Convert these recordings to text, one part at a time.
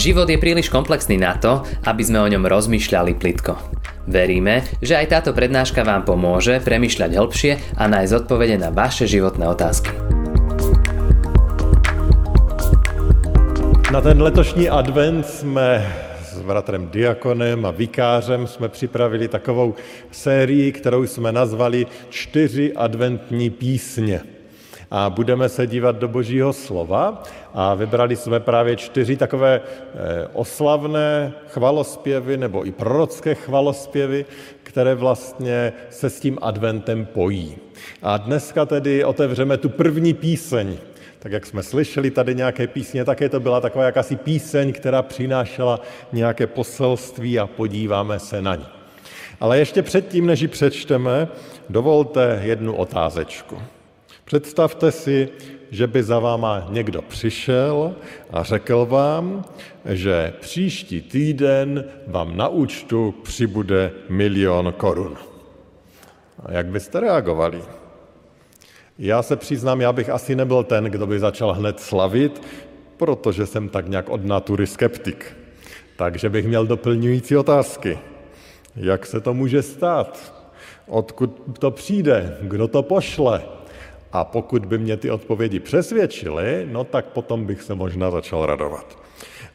Život je príliš komplexný na to, aby sme o ňom rozmýšľali plitko. Veríme, že aj táto prednáška vám pomôže premyšľať hĺbšie a nájsť odpovede na vaše životné otázky. Na ten letošní advent jsme s bratrem Diakonem a Vikářem jsme připravili takovou sérii, kterou jsme nazvali Čtyři adventní písně. A budeme se dívat do Božího slova a vybrali jsme právě čtyři takové eh, oslavné chvalospěvy nebo i prorocké chvalospěvy, které vlastně se s tím adventem pojí. A dneska tedy otevřeme tu první píseň, tak jak jsme slyšeli tady nějaké písně, také to byla taková jakási píseň, která přinášela nějaké poselství a podíváme se na ní. Ale ještě předtím, než ji přečteme, dovolte jednu otázečku. Představte si, že by za váma někdo přišel a řekl vám, že příští týden vám na účtu přibude milion korun. A jak byste reagovali? Já se přiznám, já bych asi nebyl ten, kdo by začal hned slavit, protože jsem tak nějak od natury skeptik. Takže bych měl doplňující otázky. Jak se to může stát? Odkud to přijde? Kdo to pošle? A pokud by mě ty odpovědi přesvědčily, no tak potom bych se možná začal radovat.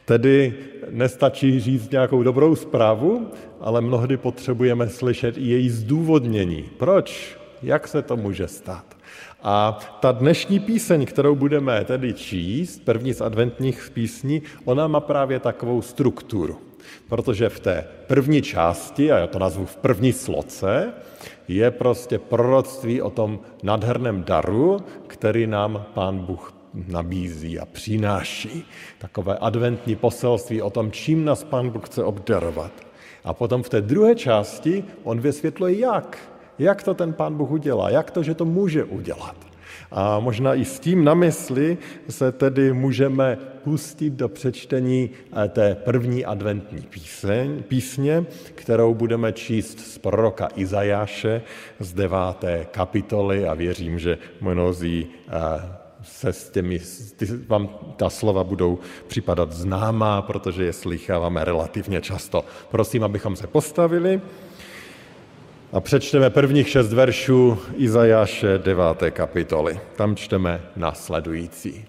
Tedy nestačí říct nějakou dobrou zprávu, ale mnohdy potřebujeme slyšet i její zdůvodnění. Proč? Jak se to může stát? A ta dnešní píseň, kterou budeme tedy číst, první z adventních písní, ona má právě takovou strukturu. Protože v té první části, a já to nazvu v první sloce, je prostě proroctví o tom nadherném daru, který nám Pán Bůh nabízí a přináší. Takové adventní poselství o tom, čím nás Pán Bůh chce obdarovat. A potom v té druhé části on vysvětluje, jak jak to ten pán Bůh udělá? Jak to, že to může udělat? A možná i s tím na mysli se tedy můžeme pustit do přečtení eh, té první adventní píseň, písně, kterou budeme číst z proroka Izajáše z deváté kapitoly a věřím, že mnozí eh, se s těmi, vám ta slova budou připadat známá, protože je slycháváme relativně často. Prosím, abychom se postavili. A přečteme prvních šest veršů Izajáše 9. kapitoly. Tam čteme následující.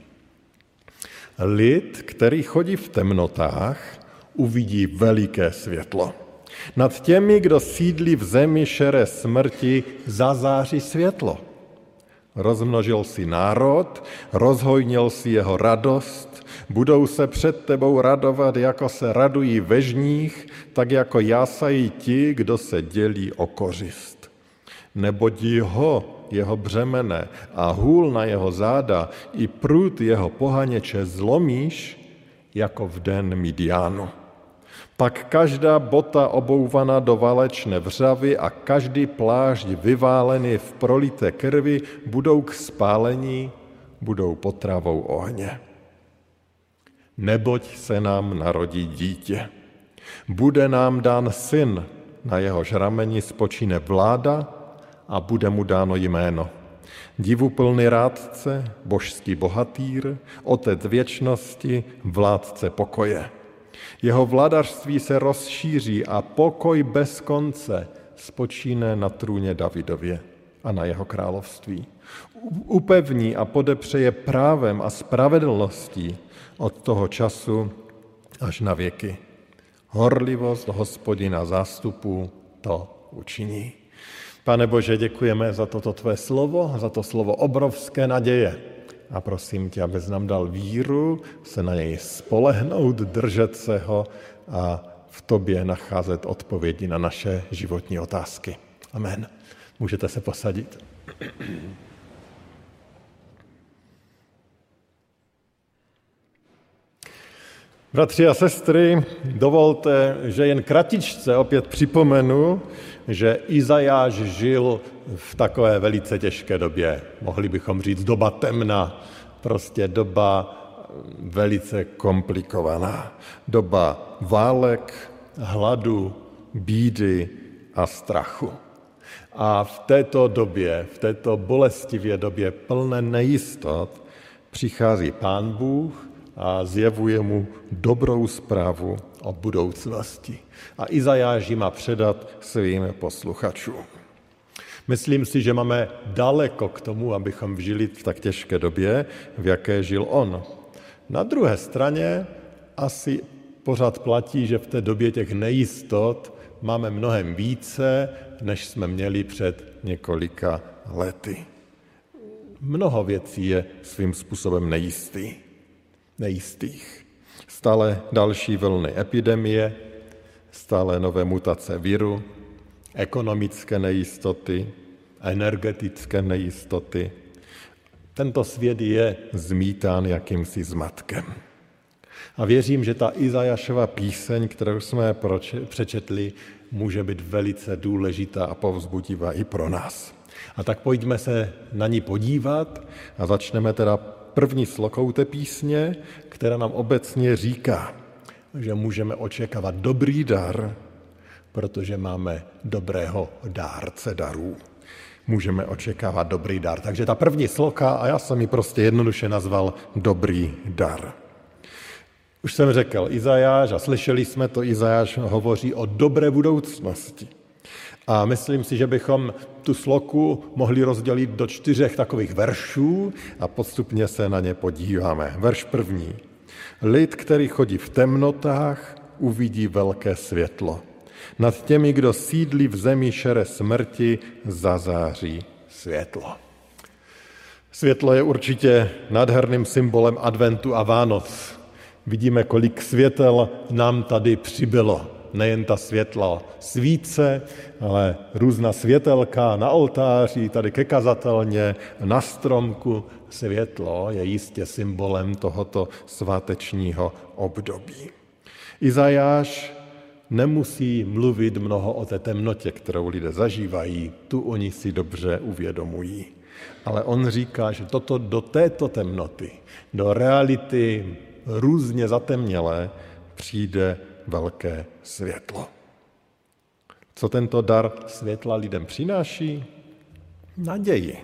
Lid, který chodí v temnotách, uvidí veliké světlo. Nad těmi, kdo sídlí v zemi šeré smrti, zazáří světlo. Rozmnožil si národ, rozhojnil si jeho radost, budou se před tebou radovat, jako se radují ve žních, tak jako jásají ti, kdo se dělí o kořist. Neboť ho, jeho břemene a hůl na jeho záda i prut jeho pohaněče zlomíš, jako v den Midianu. Pak každá bota obouvaná do valečné vřavy a každý plášť vyválený v prolité krvi budou k spálení, budou potravou ohně. Neboť se nám narodí dítě. Bude nám dán syn, na jehož rameni spočíne vláda a bude mu dáno jméno. Divuplný rádce, božský bohatýr, otec věčnosti, vládce pokoje. Jeho vladařství se rozšíří a pokoj bez konce spočíne na trůně Davidově a na jeho království. Upevní a podepřeje právem a spravedlností od toho času až na věky. Horlivost hospodina zástupu to učiní. Pane Bože, děkujeme za toto tvé slovo, za to slovo obrovské naděje a prosím tě, abys nám dal víru, se na něj spolehnout, držet se ho a v tobě nacházet odpovědi na naše životní otázky. Amen. Můžete se posadit. Bratři a sestry, dovolte, že jen kratičce opět připomenu, že Izajáš žil v takové velice těžké době. Mohli bychom říct doba temna, prostě doba velice komplikovaná. Doba válek, hladu, bídy a strachu. A v této době, v této bolestivě době plné nejistot, přichází Pán Bůh a zjevuje mu dobrou zprávu o budoucnosti. A Izajáš ji má předat svým posluchačům. Myslím si, že máme daleko k tomu, abychom žili v tak těžké době, v jaké žil on. Na druhé straně asi pořád platí, že v té době těch nejistot máme mnohem více, než jsme měli před několika lety. Mnoho věcí je svým způsobem nejistý, nejistých. Stále další vlny epidemie, stále nové mutace viru, ekonomické nejistoty, energetické nejistoty. Tento svět je zmítán jakýmsi zmatkem. A věřím, že ta Izajašova píseň, kterou jsme přečetli, může být velice důležitá a povzbudivá i pro nás. A tak pojďme se na ní podívat a začneme teda první slokou té písně, která nám obecně říká, že můžeme očekávat dobrý dar, protože máme dobrého dárce darů. Můžeme očekávat dobrý dar. Takže ta první sloka, a já jsem ji prostě jednoduše nazval dobrý dar. Už jsem řekl Izajáš a slyšeli jsme to, Izajáš hovoří o dobré budoucnosti. A myslím si, že bychom tu sloku mohli rozdělit do čtyřech takových veršů a postupně se na ně podíváme. Verš první. Lid, který chodí v temnotách, uvidí velké světlo. Nad těmi, kdo sídlí v zemi šere smrti, zazáří světlo. Světlo je určitě nádherným symbolem adventu a Vánoc. Vidíme, kolik světel nám tady přibylo. Nejen ta světla svíce, ale různá světelka na oltáři, tady ke kazatelně, na stromku. Světlo je jistě symbolem tohoto svátečního období. Izajáš nemusí mluvit mnoho o té temnotě, kterou lidé zažívají, tu oni si dobře uvědomují. Ale on říká, že toto do této temnoty, do reality různě zatemnělé, přijde velké světlo. Co tento dar světla lidem přináší? Naději.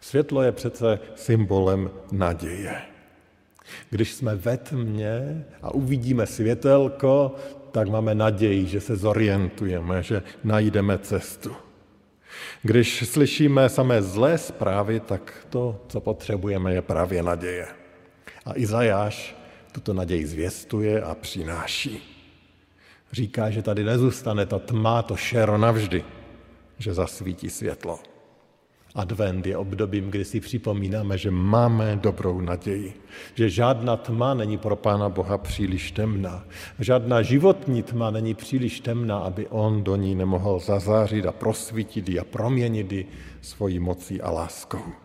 Světlo je přece symbolem naděje. Když jsme ve tmě a uvidíme světelko, tak máme naději, že se zorientujeme, že najdeme cestu. Když slyšíme samé zlé zprávy, tak to, co potřebujeme, je právě naděje. A Izajáš tuto naději zvěstuje a přináší. Říká, že tady nezůstane ta tma, to šero navždy, že zasvítí světlo. Advent je obdobím, kdy si připomínáme, že máme dobrou naději, že žádná tma není pro Pána Boha příliš temná, žádná životní tma není příliš temná, aby On do ní nemohl zazářit a prosvítit a proměnit ji svojí mocí a láskou.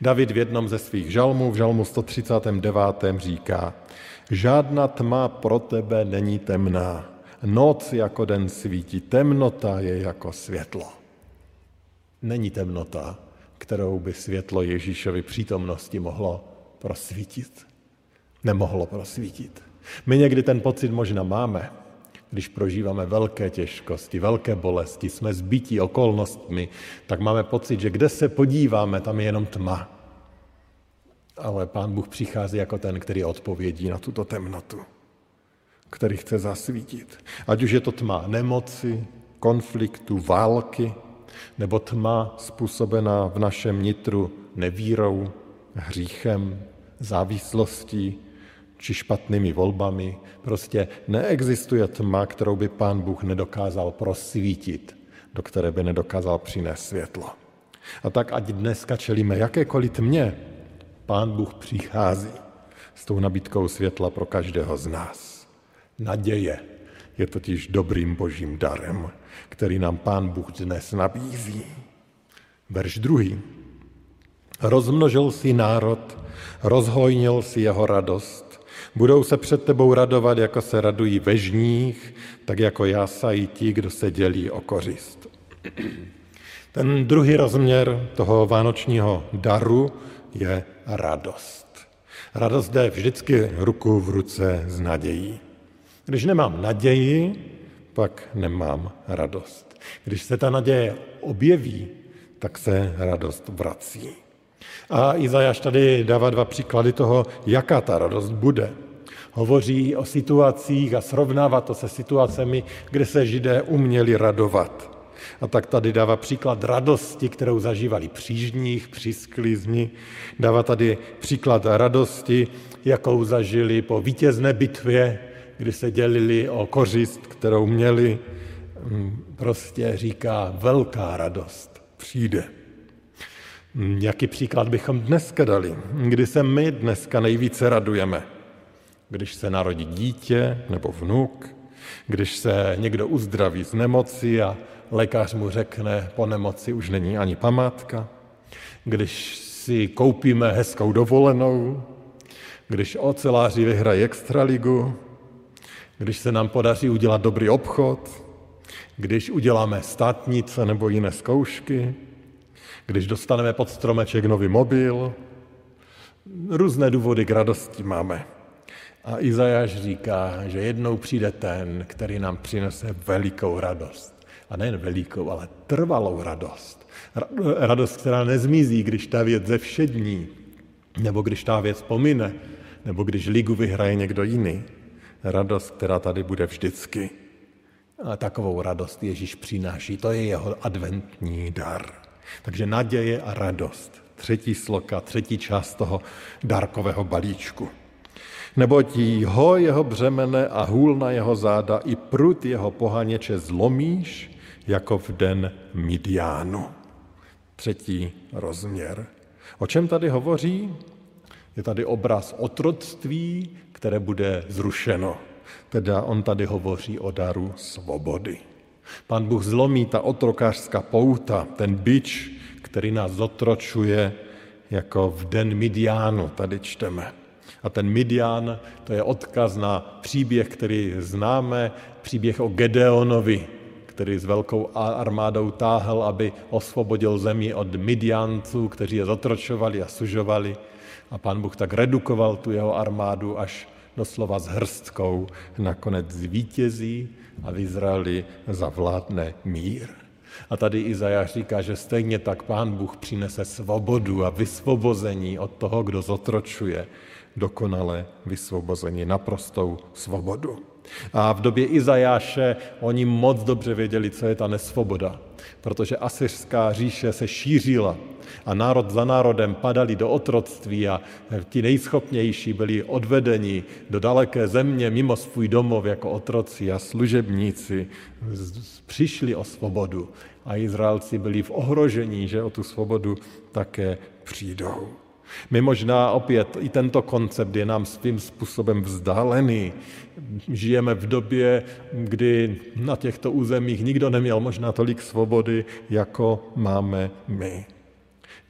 David v jednom ze svých žalmů, v žalmu 139. říká, žádná tma pro tebe není temná, noc jako den svítí, temnota je jako světlo. Není temnota, kterou by světlo Ježíšovy přítomnosti mohlo prosvítit. Nemohlo prosvítit. My někdy ten pocit možná máme, když prožíváme velké těžkosti, velké bolesti, jsme zbytí okolnostmi, tak máme pocit, že kde se podíváme, tam je jenom tma. Ale Pán Bůh přichází jako ten, který odpovědí na tuto temnotu, který chce zasvítit. Ať už je to tma nemoci, konfliktu, války, nebo tma způsobená v našem nitru nevírou, hříchem, závislostí či špatnými volbami. Prostě neexistuje tma, kterou by pán Bůh nedokázal prosvítit, do které by nedokázal přinést světlo. A tak ať dneska čelíme jakékoliv tmě, pán Bůh přichází s tou nabídkou světla pro každého z nás. Naděje je totiž dobrým božím darem, který nám Pán Bůh dnes nabízí. Verš druhý. Rozmnožil si národ, rozhojnil si jeho radost. Budou se před tebou radovat, jako se radují ve žních, tak jako jásají ti, kdo se dělí o kořist. Ten druhý rozměr toho vánočního daru je radost. Radost jde vždycky ruku v ruce s nadějí. Když nemám naději, pak nemám radost. Když se ta naděje objeví, tak se radost vrací. A Izajáš tady dává dva příklady toho, jaká ta radost bude. Hovoří o situacích a srovnává to se situacemi, kde se židé uměli radovat. A tak tady dává příklad radosti, kterou zažívali přížních, při sklizni. Dává tady příklad radosti, jakou zažili po vítězné bitvě, kdy se dělili o kořist, kterou měli. Mm, prostě říká, velká radost přijde. Jaký příklad bychom dneska dali? Kdy se my dneska nejvíce radujeme? Když se narodí dítě nebo vnuk, když se někdo uzdraví z nemoci a lékař mu řekne, po nemoci už není ani památka, když si koupíme hezkou dovolenou, když oceláři vyhrají extraligu, když se nám podaří udělat dobrý obchod, když uděláme státnice nebo jiné zkoušky, když dostaneme pod stromeček nový mobil. Různé důvody k radosti máme. A Izajáš říká, že jednou přijde ten, který nám přinese velikou radost. A nejen velikou, ale trvalou radost. Radost, která nezmizí, když ta věc ze všední, nebo když ta věc pomine, nebo když ligu vyhraje někdo jiný. Radost, která tady bude vždycky. A takovou radost Ježíš přináší. To je jeho adventní dar. Takže naděje a radost. Třetí sloka, třetí část toho dárkového balíčku. Neboť ho, jeho břemene a hůl na jeho záda i prut jeho pohaněče zlomíš, jako v den Midiánu. Třetí rozměr. O čem tady hovoří? Je tady obraz otroctví, které bude zrušeno. Teda on tady hovoří o daru svobody. Pan Bůh zlomí ta otrokářská pouta, ten byč, který nás zotročuje jako v den Midiánu, tady čteme. A ten Midian, to je odkaz na příběh, který známe, příběh o Gedeonovi, který s velkou armádou táhl, aby osvobodil zemi od Midianců, kteří je zotročovali a sužovali. A pan Bůh tak redukoval tu jeho armádu až doslova s hrstkou nakonec zvítězí a v Izraeli zavládne mír. A tady Izajáš říká, že stejně tak pán Bůh přinese svobodu a vysvobození od toho, kdo zotročuje, dokonale vysvobození, naprostou svobodu. A v době Izajáše oni moc dobře věděli, co je ta nesvoboda, protože asyřská říše se šířila a národ za národem padali do otroctví a ti nejschopnější byli odvedeni do daleké země mimo svůj domov jako otroci a služebníci přišli o svobodu a Izraelci byli v ohrožení, že o tu svobodu také přijdou. My možná opět i tento koncept je nám svým způsobem vzdálený. Žijeme v době, kdy na těchto územích nikdo neměl možná tolik svobody, jako máme my.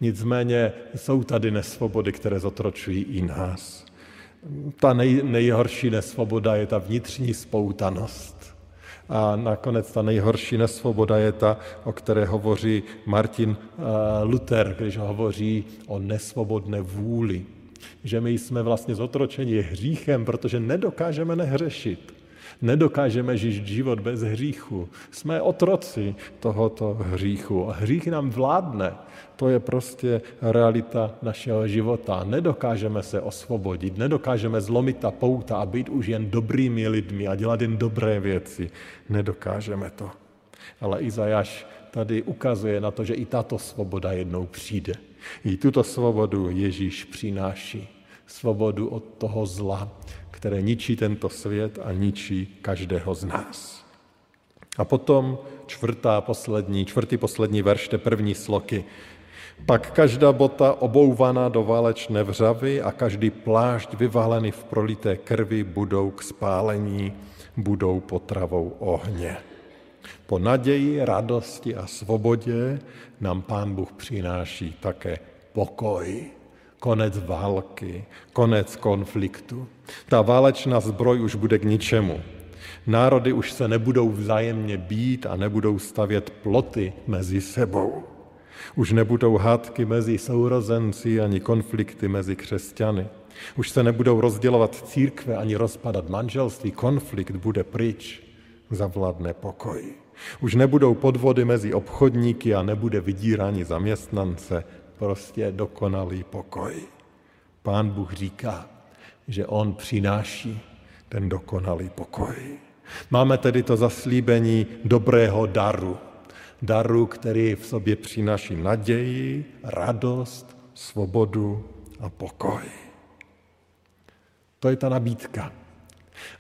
Nicméně jsou tady nesvobody, které zotročují i nás. Ta nej, nejhorší nesvoboda je ta vnitřní spoutanost. A nakonec ta nejhorší nesvoboda je ta, o které hovoří Martin eh, Luther, když hovoří o nesvobodné vůli. Že my jsme vlastně zotročeni hříchem, protože nedokážeme nehřešit. Nedokážeme žít život bez hříchu. Jsme otroci tohoto hříchu. A hřích nám vládne. To je prostě realita našeho života. Nedokážeme se osvobodit, nedokážeme zlomit ta pouta a být už jen dobrými lidmi a dělat jen dobré věci. Nedokážeme to. Ale Izajáš tady ukazuje na to, že i tato svoboda jednou přijde. I tuto svobodu Ježíš přináší. Svobodu od toho zla, které ničí tento svět a ničí každého z nás. A potom čtvrtá poslední, čtvrtý poslední verš té první sloky. Pak každá bota obouvaná do válečné vřavy a každý plášť vyvalený v prolité krvi budou k spálení, budou potravou ohně. Po naději, radosti a svobodě nám Pán Bůh přináší také pokoj, konec války, konec konfliktu. Ta válečná zbroj už bude k ničemu. Národy už se nebudou vzájemně být a nebudou stavět ploty mezi sebou. Už nebudou hádky mezi sourozenci ani konflikty mezi křesťany. Už se nebudou rozdělovat církve ani rozpadat manželství. Konflikt bude pryč. Zavládne pokoj. Už nebudou podvody mezi obchodníky a nebude vydírání zaměstnance. Prostě dokonalý pokoj. Pán Bůh říká, že On přináší ten dokonalý pokoj. Máme tedy to zaslíbení dobrého daru. Daru, který v sobě přináší naději, radost, svobodu a pokoj. To je ta nabídka.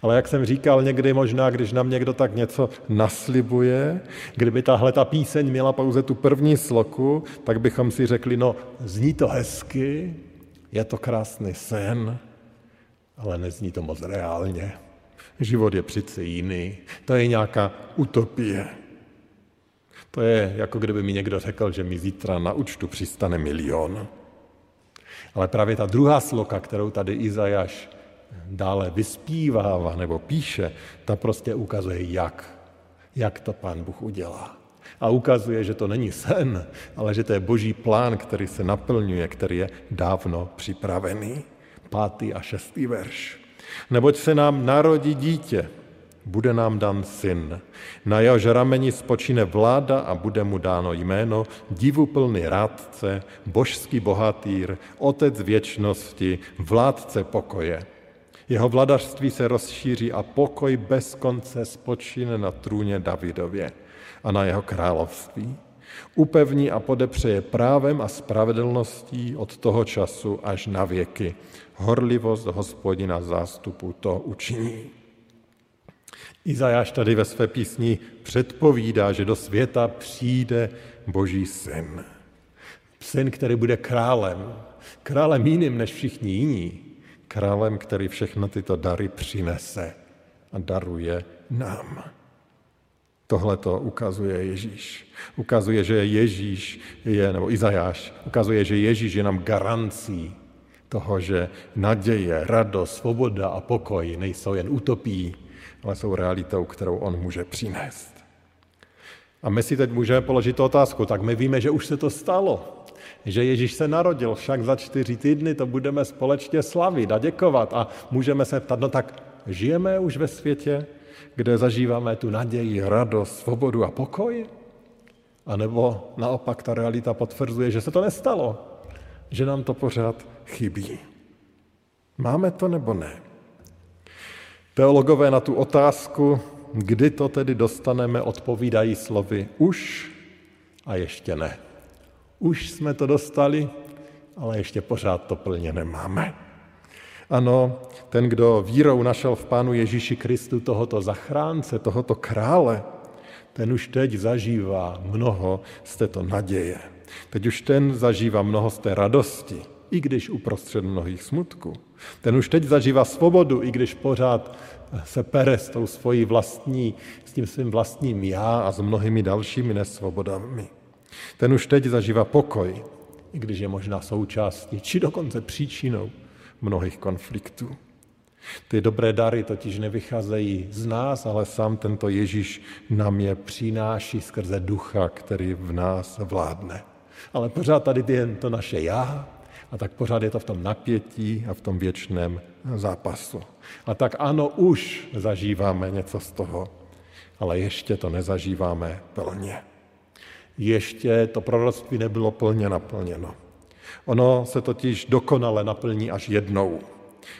Ale jak jsem říkal, někdy možná, když nám někdo tak něco naslibuje, kdyby tahle ta píseň měla pouze tu první sloku, tak bychom si řekli, no zní to hezky, je to krásný sen, ale nezní to moc reálně. Život je přece jiný, to je nějaká utopie. To je jako kdyby mi někdo řekl, že mi zítra na účtu přistane milion. Ale právě ta druhá sloka, kterou tady Izajáš dále vyspívává nebo píše, ta prostě ukazuje, jak, jak to pán Bůh udělá. A ukazuje, že to není sen, ale že to je boží plán, který se naplňuje, který je dávno připravený. Pátý a šestý verš. Neboť se nám narodí dítě, bude nám dan syn. Na jehož rameni spočine vláda a bude mu dáno jméno divuplný rádce, božský bohatýr, otec věčnosti, vládce pokoje. Jeho vladařství se rozšíří a pokoj bez konce spočine na trůně Davidově a na jeho království. Upevní a podepřeje právem a spravedlností od toho času až na věky. Horlivost hospodina zástupu to učiní. Izajáš tady ve své písni předpovídá, že do světa přijde Boží syn. Syn, který bude králem. Králem jiným než všichni jiní. Králem, který všechno tyto dary přinese a daruje nám. Tohle to ukazuje Ježíš. Ukazuje, že Ježíš je, nebo Izajáš, ukazuje, že Ježíš je nám garancí toho, že naděje, radost, svoboda a pokoj nejsou jen utopií, ale jsou realitou, kterou on může přinést. A my si teď můžeme položit otázku, tak my víme, že už se to stalo, že Ježíš se narodil, však za čtyři týdny to budeme společně slavit a děkovat a můžeme se ptat, no tak žijeme už ve světě, kde zažíváme tu naději, radost, svobodu a pokoj? A nebo naopak ta realita potvrzuje, že se to nestalo, že nám to pořád chybí. Máme to nebo ne? Teologové na tu otázku, kdy to tedy dostaneme, odpovídají slovy už a ještě ne. Už jsme to dostali, ale ještě pořád to plně nemáme. Ano, ten, kdo vírou našel v Pánu Ježíši Kristu tohoto zachránce, tohoto krále, ten už teď zažívá mnoho z této naděje. Teď už ten zažívá mnoho z té radosti, i když uprostřed mnohých smutků. Ten už teď zažívá svobodu, i když pořád se pere s tou svojí vlastní, s tím svým vlastním já a s mnohými dalšími nesvobodami. Ten už teď zažívá pokoj, i když je možná součástí, či dokonce příčinou mnohých konfliktů. Ty dobré dary totiž nevycházejí z nás, ale sám tento Ježíš nám je přináší skrze ducha, který v nás vládne. Ale pořád tady je to naše já, a tak pořád je to v tom napětí a v tom věčném zápasu. A tak ano, už zažíváme něco z toho, ale ještě to nezažíváme plně. Ještě to proroctví nebylo plně naplněno. Ono se totiž dokonale naplní až jednou,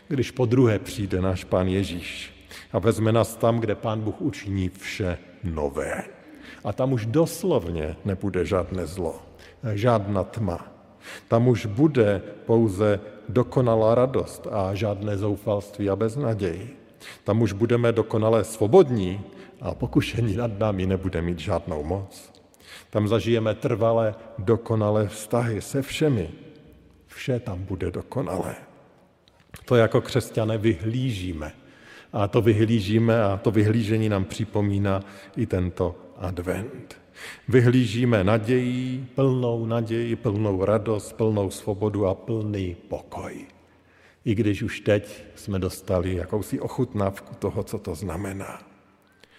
když po druhé přijde náš pán Ježíš a vezme nás tam, kde pán Bůh učiní vše nové. A tam už doslovně nebude žádné zlo, žádná tma, tam už bude pouze dokonalá radost a žádné zoufalství a beznaděj. Tam už budeme dokonale svobodní a pokušení nad námi nebude mít žádnou moc. Tam zažijeme trvalé, dokonalé vztahy se všemi. Vše tam bude dokonalé. To jako křesťané vyhlížíme. A to vyhlížíme a to vyhlížení nám připomíná i tento advent. Vyhlížíme naději, plnou naději, plnou radost, plnou svobodu a plný pokoj. I když už teď jsme dostali jakousi ochutnávku toho, co to znamená.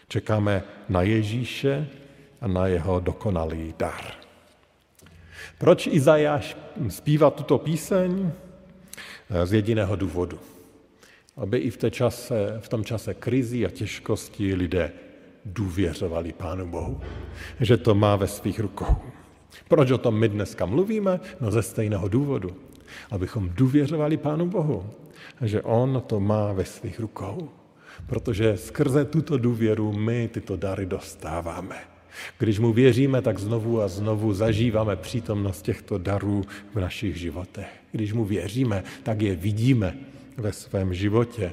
Čekáme na Ježíše a na jeho dokonalý dar. Proč Izajáš zpívá tuto píseň? Z jediného důvodu. Aby i v, té čase, v tom čase krizi a těžkosti lidé důvěřovali Pánu Bohu, že to má ve svých rukou. Proč o tom my dneska mluvíme? No ze stejného důvodu. Abychom důvěřovali Pánu Bohu, že On to má ve svých rukou. Protože skrze tuto důvěru my tyto dary dostáváme. Když mu věříme, tak znovu a znovu zažíváme přítomnost těchto darů v našich životech. Když mu věříme, tak je vidíme ve svém životě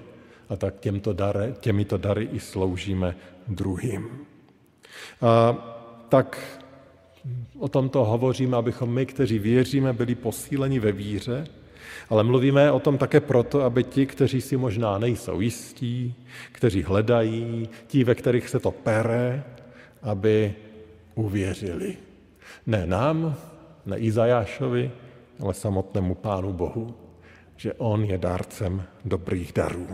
a tak těmto dary, těmito dary i sloužíme druhým. A tak o tomto hovoříme, abychom my, kteří věříme, byli posíleni ve víře, ale mluvíme o tom také proto, aby ti, kteří si možná nejsou jistí, kteří hledají, ti, ve kterých se to pere, aby uvěřili. Ne nám, ne Izajášovi, ale samotnému Pánu Bohu, že On je dárcem dobrých darů.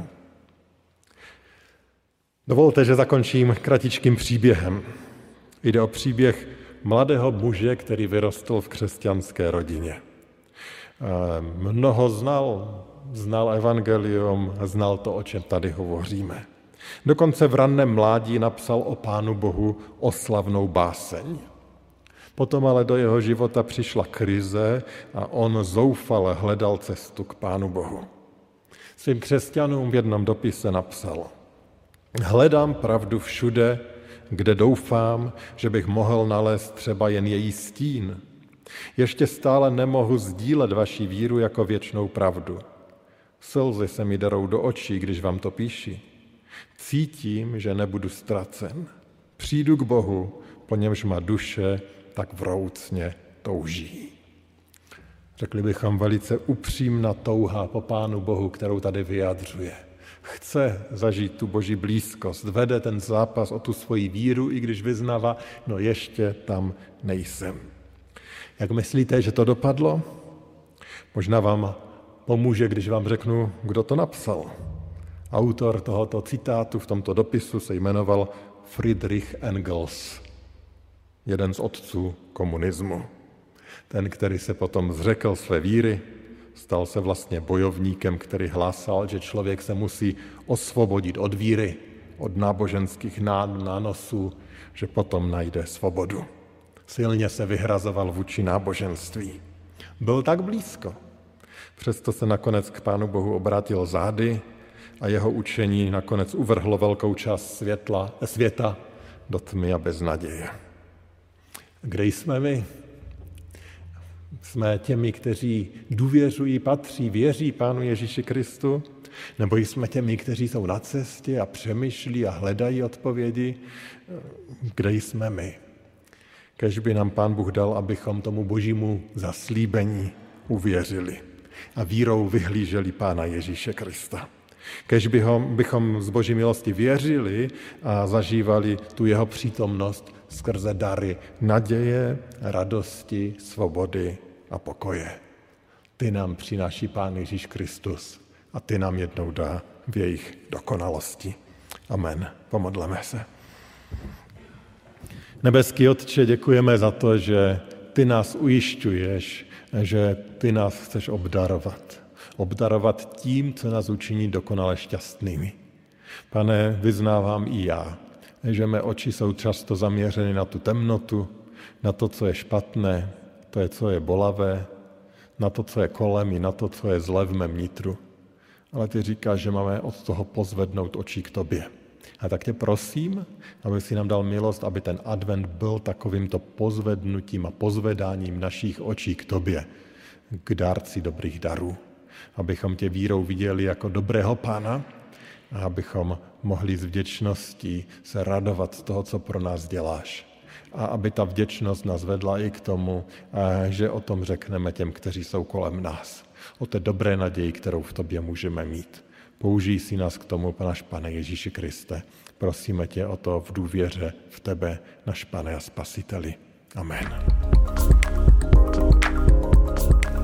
Dovolte, že zakončím kratičkým příběhem. Jde o příběh mladého muže, který vyrostl v křesťanské rodině. Mnoho znal, znal evangelium, znal to, o čem tady hovoříme. Dokonce v ranném mládí napsal o Pánu Bohu oslavnou báseň. Potom ale do jeho života přišla krize a on zoufale hledal cestu k Pánu Bohu. Svým křesťanům v jednom dopise napsal Hledám pravdu všude, kde doufám, že bych mohl nalézt třeba jen její stín. Ještě stále nemohu sdílet vaši víru jako věčnou pravdu. Slzy se mi darou do očí, když vám to píši. Cítím, že nebudu ztracen. Přijdu k Bohu, po němž má duše tak vroucně touží. Řekli bychom velice upřímná touha po Pánu Bohu, kterou tady vyjadřuje. Chce zažít tu boží blízkost, vede ten zápas o tu svoji víru, i když vyznává, no ještě tam nejsem. Jak myslíte, že to dopadlo? Možná vám pomůže, když vám řeknu, kdo to napsal. Autor tohoto citátu v tomto dopisu se jmenoval Friedrich Engels, jeden z otců komunismu. Ten, který se potom zřekl své víry, stal se vlastně bojovníkem, který hlásal, že člověk se musí osvobodit od víry, od náboženských nánosů, že potom najde svobodu. Silně se vyhrazoval vůči náboženství. Byl tak blízko. Přesto se nakonec k Pánu Bohu obrátil zády a jeho učení nakonec uvrhlo velkou část světla, světa do tmy a beznaděje. Kde jsme my? Jsme těmi, kteří důvěřují, patří, věří Pánu Ježíši Kristu? Nebo jsme těmi, kteří jsou na cestě a přemýšlí a hledají odpovědi? Kde jsme my? Kež by nám Pán Bůh dal, abychom tomu božímu zaslíbení uvěřili a vírou vyhlíželi Pána Ježíše Krista. Kež bychom, bychom z boží milosti věřili a zažívali tu jeho přítomnost skrze dary naděje, radosti, svobody a pokoje. Ty nám přináší Pán Ježíš Kristus a ty nám jednou dá v jejich dokonalosti. Amen. Pomodleme se. Nebeský Otče, děkujeme za to, že ty nás ujišťuješ, že ty nás chceš obdarovat. Obdarovat tím, co nás učiní dokonale šťastnými. Pane, vyznávám i já, že mé oči jsou často zaměřeny na tu temnotu, na to, co je špatné, to je, co je bolavé, na to, co je kolem, i na to, co je zlé v mém nitru. Ale ty říkáš, že máme od toho pozvednout oči k tobě. A tak tě prosím, aby si nám dal milost, aby ten advent byl takovýmto pozvednutím a pozvedáním našich očí k tobě, k dárci dobrých darů. Abychom tě vírou viděli jako dobrého pána a abychom mohli s vděčností se radovat z toho, co pro nás děláš. A aby ta vděčnost nás vedla i k tomu, eh, že o tom řekneme těm, kteří jsou kolem nás. O té dobré naději, kterou v tobě můžeme mít. Použij si nás k tomu, náš Pane Ježíši Kriste. Prosíme tě o to v důvěře v tebe, náš Pane a Spasiteli. Amen.